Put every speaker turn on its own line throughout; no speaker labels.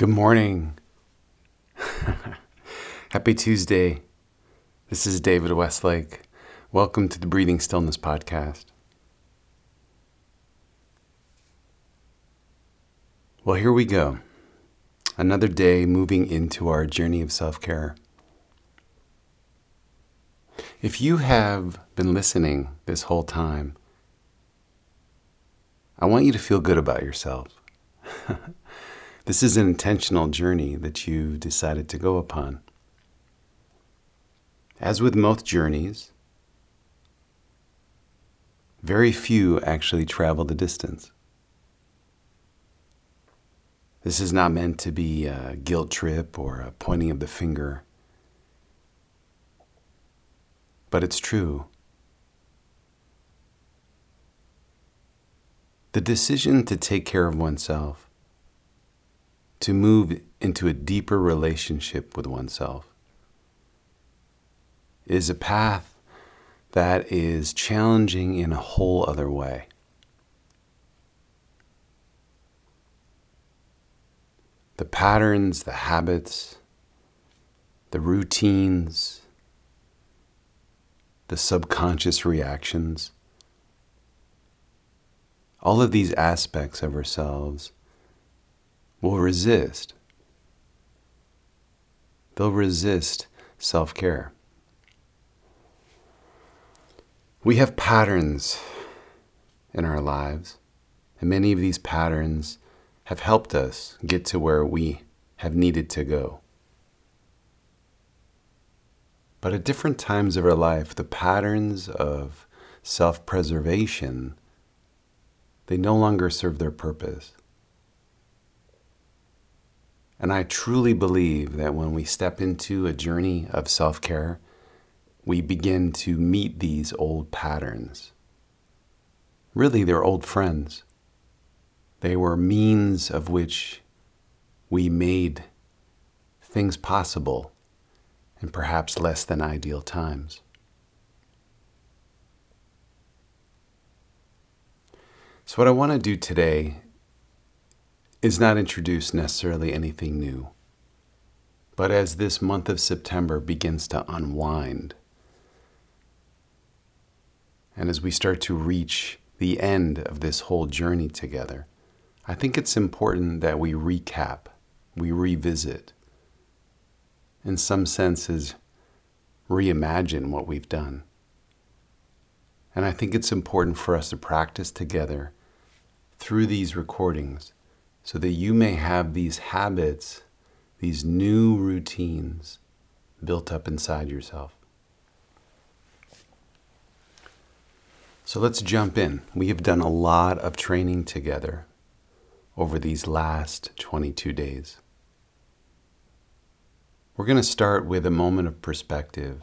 Good morning. Happy Tuesday. This is David Westlake. Welcome to the Breathing Stillness Podcast. Well, here we go. Another day moving into our journey of self care. If you have been listening this whole time, I want you to feel good about yourself. This is an intentional journey that you've decided to go upon. As with most journeys, very few actually travel the distance. This is not meant to be a guilt trip or a pointing of the finger, but it's true. The decision to take care of oneself to move into a deeper relationship with oneself is a path that is challenging in a whole other way. The patterns, the habits, the routines, the subconscious reactions, all of these aspects of ourselves will resist. They'll resist self care. We have patterns in our lives, and many of these patterns have helped us get to where we have needed to go. But at different times of our life, the patterns of self preservation they no longer serve their purpose. And I truly believe that when we step into a journey of self care, we begin to meet these old patterns. Really, they're old friends. They were means of which we made things possible in perhaps less than ideal times. So, what I want to do today is not introduce necessarily anything new. But as this month of September begins to unwind, and as we start to reach the end of this whole journey together, I think it's important that we recap, we revisit, in some senses, reimagine what we've done. And I think it's important for us to practice together through these recordings so that you may have these habits, these new routines built up inside yourself. So let's jump in. We have done a lot of training together over these last 22 days. We're going to start with a moment of perspective.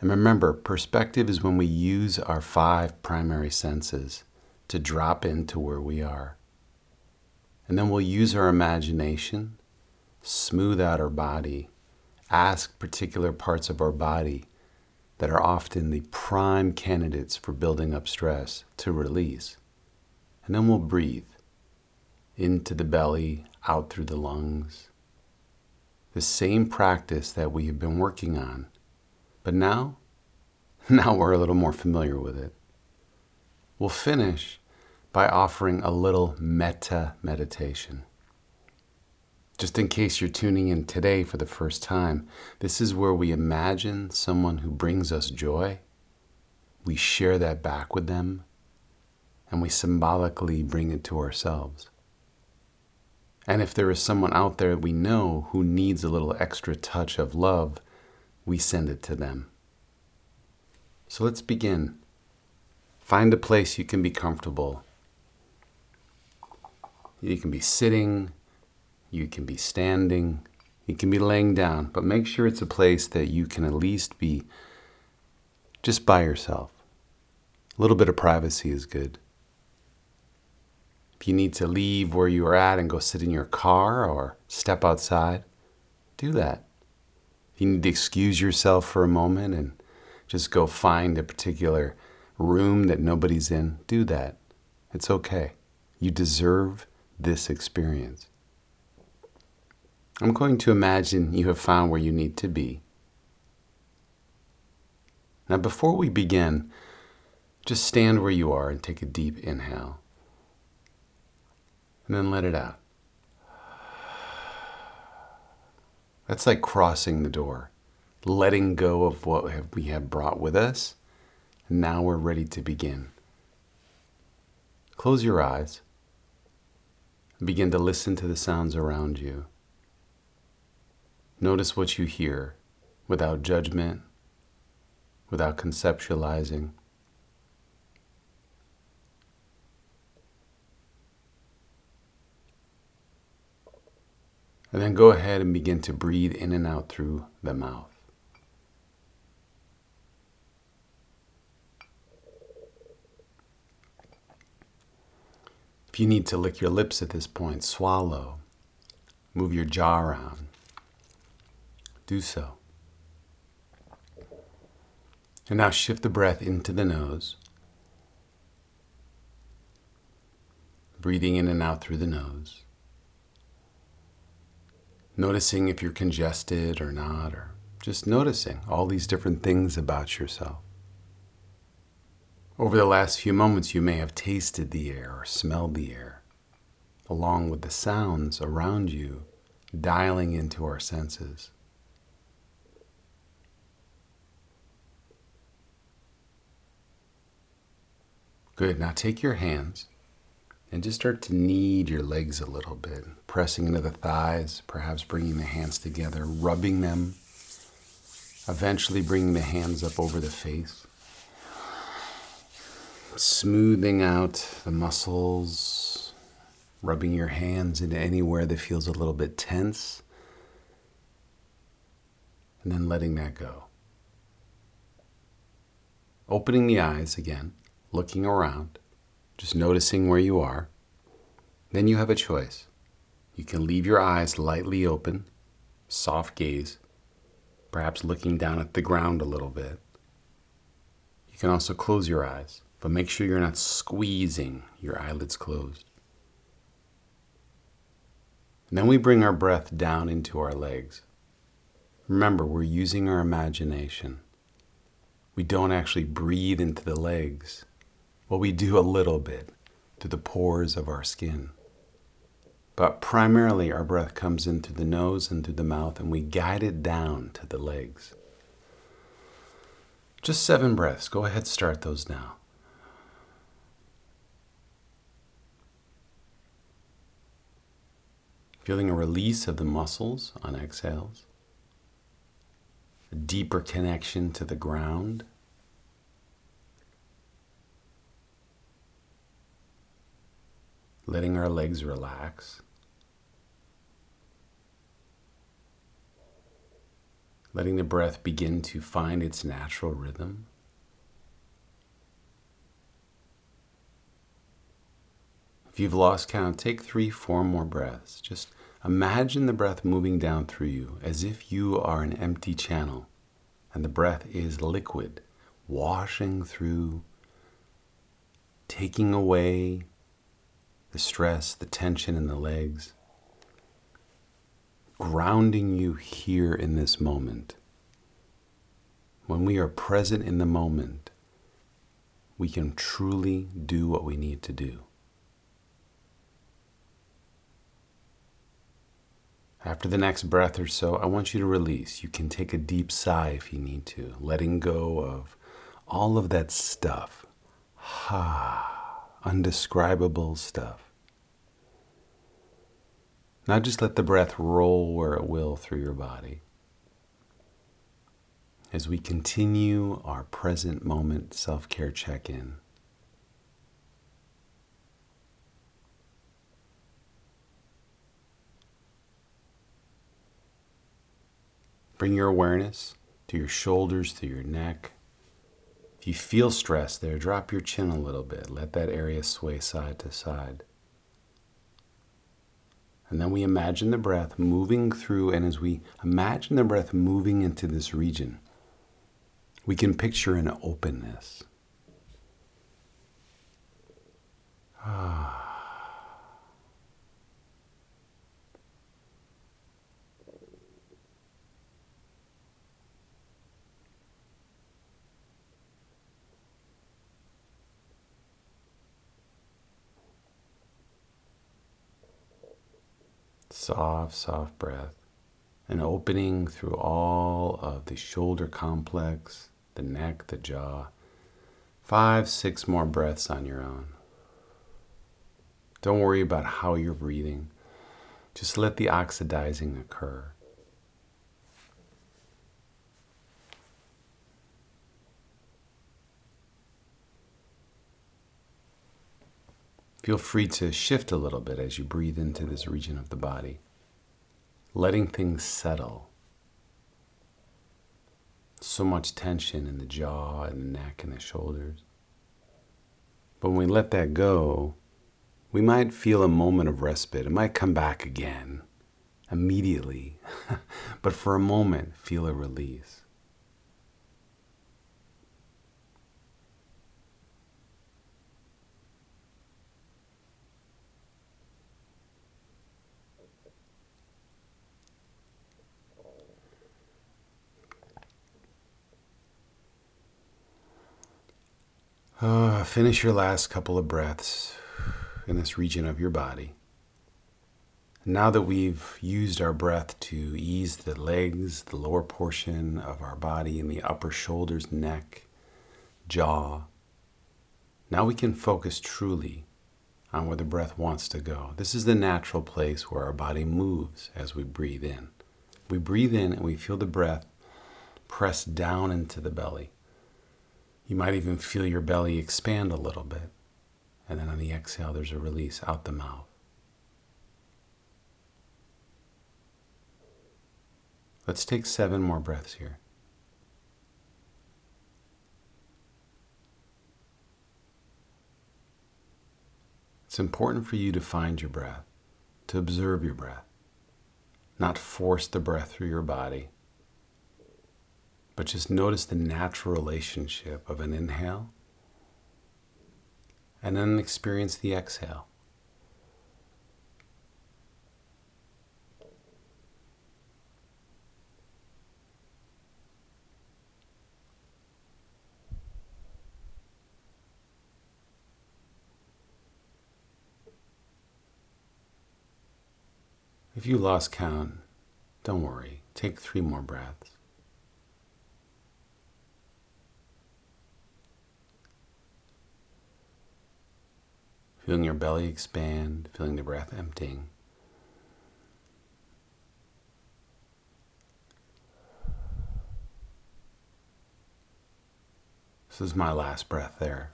And remember, perspective is when we use our five primary senses to drop into where we are. And then we'll use our imagination, smooth out our body, ask particular parts of our body that are often the prime candidates for building up stress to release. And then we'll breathe into the belly, out through the lungs. The same practice that we have been working on. But now, now we're a little more familiar with it. We'll finish by offering a little metta meditation. Just in case you're tuning in today for the first time, this is where we imagine someone who brings us joy. We share that back with them, and we symbolically bring it to ourselves. And if there is someone out there we know who needs a little extra touch of love, we send it to them. So let's begin. Find a place you can be comfortable you can be sitting, you can be standing, you can be laying down, but make sure it's a place that you can at least be just by yourself. A little bit of privacy is good. If you need to leave where you are at and go sit in your car or step outside, do that. If you need to excuse yourself for a moment and just go find a particular room that nobody's in, do that. It's okay. You deserve this experience. I'm going to imagine you have found where you need to be. Now, before we begin, just stand where you are and take a deep inhale. And then let it out. That's like crossing the door, letting go of what we have brought with us. And now we're ready to begin. Close your eyes begin to listen to the sounds around you. Notice what you hear without judgment, without conceptualizing. And then go ahead and begin to breathe in and out through the mouth. If you need to lick your lips at this point, swallow. Move your jaw around. Do so. And now shift the breath into the nose. Breathing in and out through the nose. Noticing if you're congested or not, or just noticing all these different things about yourself. Over the last few moments, you may have tasted the air or smelled the air, along with the sounds around you, dialing into our senses. Good. Now take your hands and just start to knead your legs a little bit, pressing into the thighs, perhaps bringing the hands together, rubbing them, eventually bringing the hands up over the face smoothing out the muscles, rubbing your hands into anywhere that feels a little bit tense, and then letting that go. Opening the eyes again, looking around, just noticing where you are. Then you have a choice. You can leave your eyes lightly open, soft gaze, perhaps looking down at the ground a little bit. You can also close your eyes but make sure you're not squeezing your eyelids closed. And then we bring our breath down into our legs. Remember, we're using our imagination. We don't actually breathe into the legs. Well, we do a little bit through the pores of our skin. But primarily, our breath comes in through the nose and through the mouth, and we guide it down to the legs. Just seven breaths. Go ahead, start those now. Feeling a release of the muscles on exhales, a deeper connection to the ground. Letting our legs relax. Letting the breath begin to find its natural rhythm. If you've lost count, take three, four more breaths. Just Imagine the breath moving down through you as if you are an empty channel and the breath is liquid, washing through, taking away the stress, the tension in the legs, grounding you here in this moment. When we are present in the moment, we can truly do what we need to do. After the next breath or so, I want you to release. You can take a deep sigh if you need to, letting go of all of that stuff. Ha, undescribable stuff. Now just let the breath roll where it will through your body. As we continue our present moment self care check in. Bring your awareness to your shoulders, to your neck. If you feel stress there, drop your chin a little bit. Let that area sway side to side. And then we imagine the breath moving through, and as we imagine the breath moving into this region, we can picture an openness. Soft, soft breath. an opening through all of the shoulder complex, the neck, the jaw. Five, six more breaths on your own. Don't worry about how you're breathing. Just let the oxidizing occur. Feel free to shift a little bit as you breathe into this region of the body, letting things settle. So much tension in the jaw and the neck and the shoulders. But when we let that go, we might feel a moment of respite. It might come back again immediately, but for a moment, feel a release. Uh, finish your last couple of breaths in this region of your body. Now that we've used our breath to ease the legs, the lower portion of our body, and the upper shoulders, neck, jaw, now we can focus truly on where the breath wants to go. This is the natural place where our body moves as we breathe in. We breathe in and we feel the breath press down into the belly. You might even feel your belly expand a little bit. And then on the exhale, there's a release out the mouth. Let's take seven more breaths here. It's important for you to find your breath, to observe your breath, not force the breath through your body but just notice the natural relationship of an inhale and then experience the exhale. If you lost count, don't worry. Take three more breaths. Feeling your belly expand, feeling the breath emptying. This is my last breath there.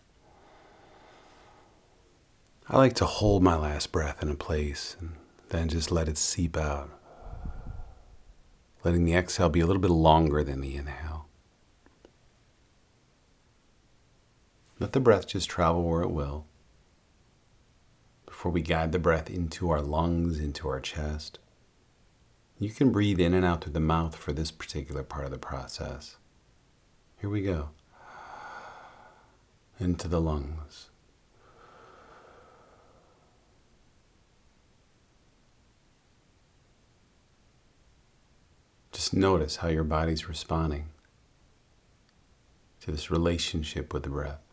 I like to hold my last breath in a place and then just let it seep out. Letting the exhale be a little bit longer than the inhale. Let the breath just travel where it will before we guide the breath into our lungs, into our chest. You can breathe in and out through the mouth for this particular part of the process. Here we go. Into the lungs. Just notice how your body's responding to this relationship with the breath.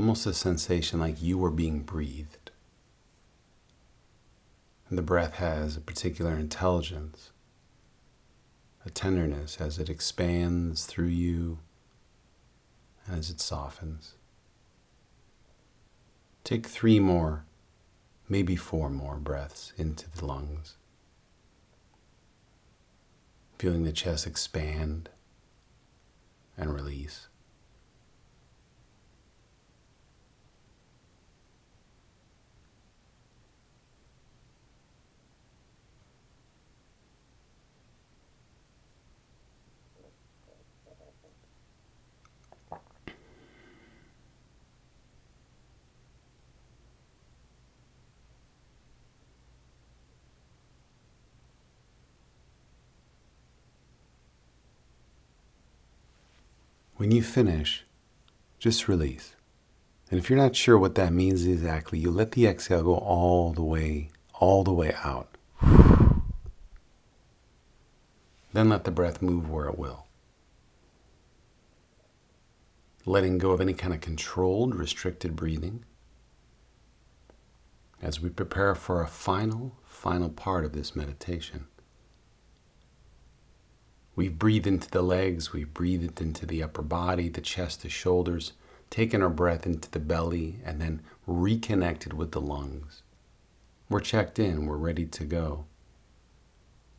Almost a sensation like you were being breathed. And the breath has a particular intelligence, a tenderness as it expands through you and as it softens. Take three more, maybe four more breaths into the lungs. Feeling the chest expand and release. When you finish, just release. And if you're not sure what that means exactly, you let the exhale go all the way, all the way out. Then let the breath move where it will. Letting go of any kind of controlled, restricted breathing. as we prepare for a final, final part of this meditation. We've breathed into the legs, we've breathed into the upper body, the chest, the shoulders, taken our breath into the belly, and then reconnected with the lungs. We're checked in, we're ready to go.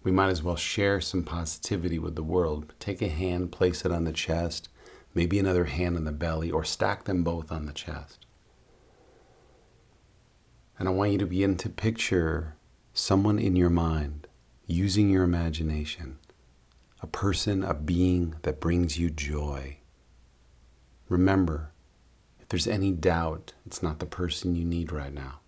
We might as well share some positivity with the world. Take a hand, place it on the chest, maybe another hand on the belly, or stack them both on the chest. And I want you to begin to picture someone in your mind using your imagination a person, a being that brings you joy. Remember, if there's any doubt, it's not the person you need right now.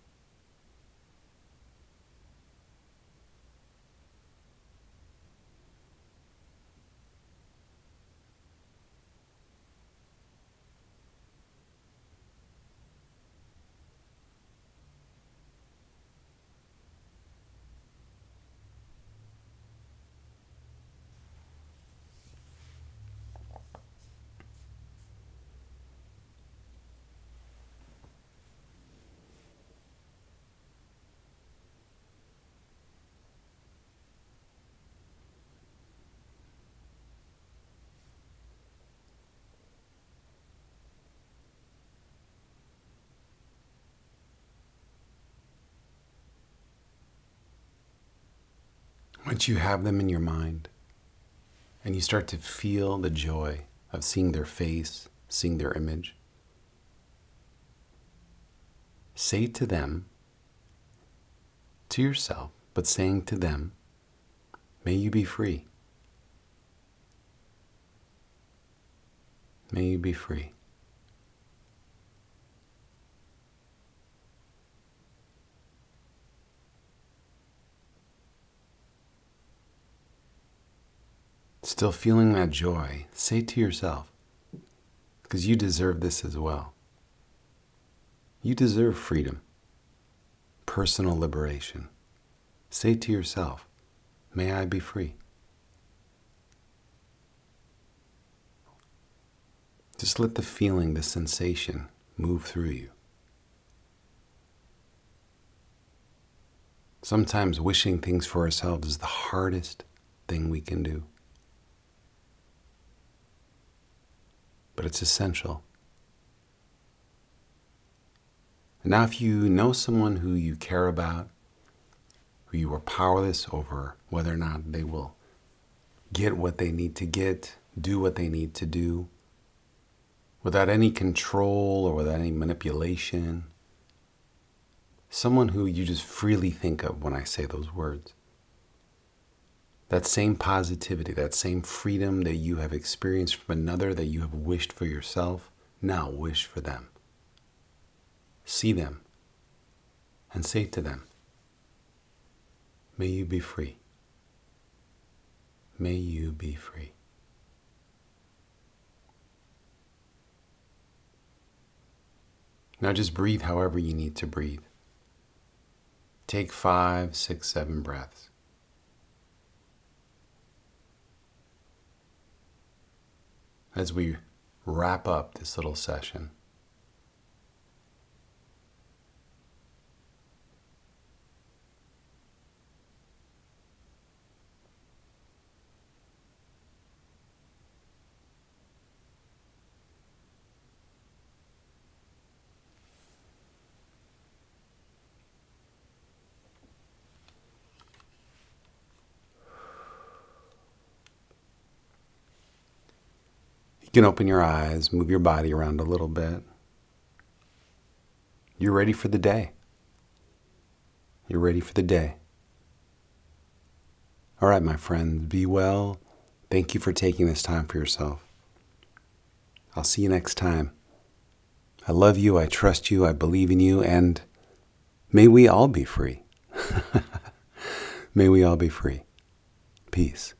Once you have them in your mind and you start to feel the joy of seeing their face, seeing their image, say to them, to yourself, but saying to them, may you be free. May you be free. Still feeling that joy, say to yourself, because you deserve this as well. You deserve freedom, personal liberation. Say to yourself, may I be free. Just let the feeling, the sensation move through you. Sometimes wishing things for ourselves is the hardest thing we can do. But it's essential. Now, if you know someone who you care about, who you are powerless over whether or not they will get what they need to get, do what they need to do, without any control or without any manipulation, someone who you just freely think of when I say those words that same positivity, that same freedom that you have experienced from another, that you have wished for yourself, now wish for them. See them and say to them, May you be free. May you be free. Now just breathe however you need to breathe. Take five, six, seven breaths. As we wrap up this little session. You can open your eyes, move your body around a little bit. You're ready for the day. You're ready for the day. All right, my friends, be well. Thank you for taking this time for yourself. I'll see you next time. I love you, I trust you, I believe in you, and may we all be free. may we all be free. Peace.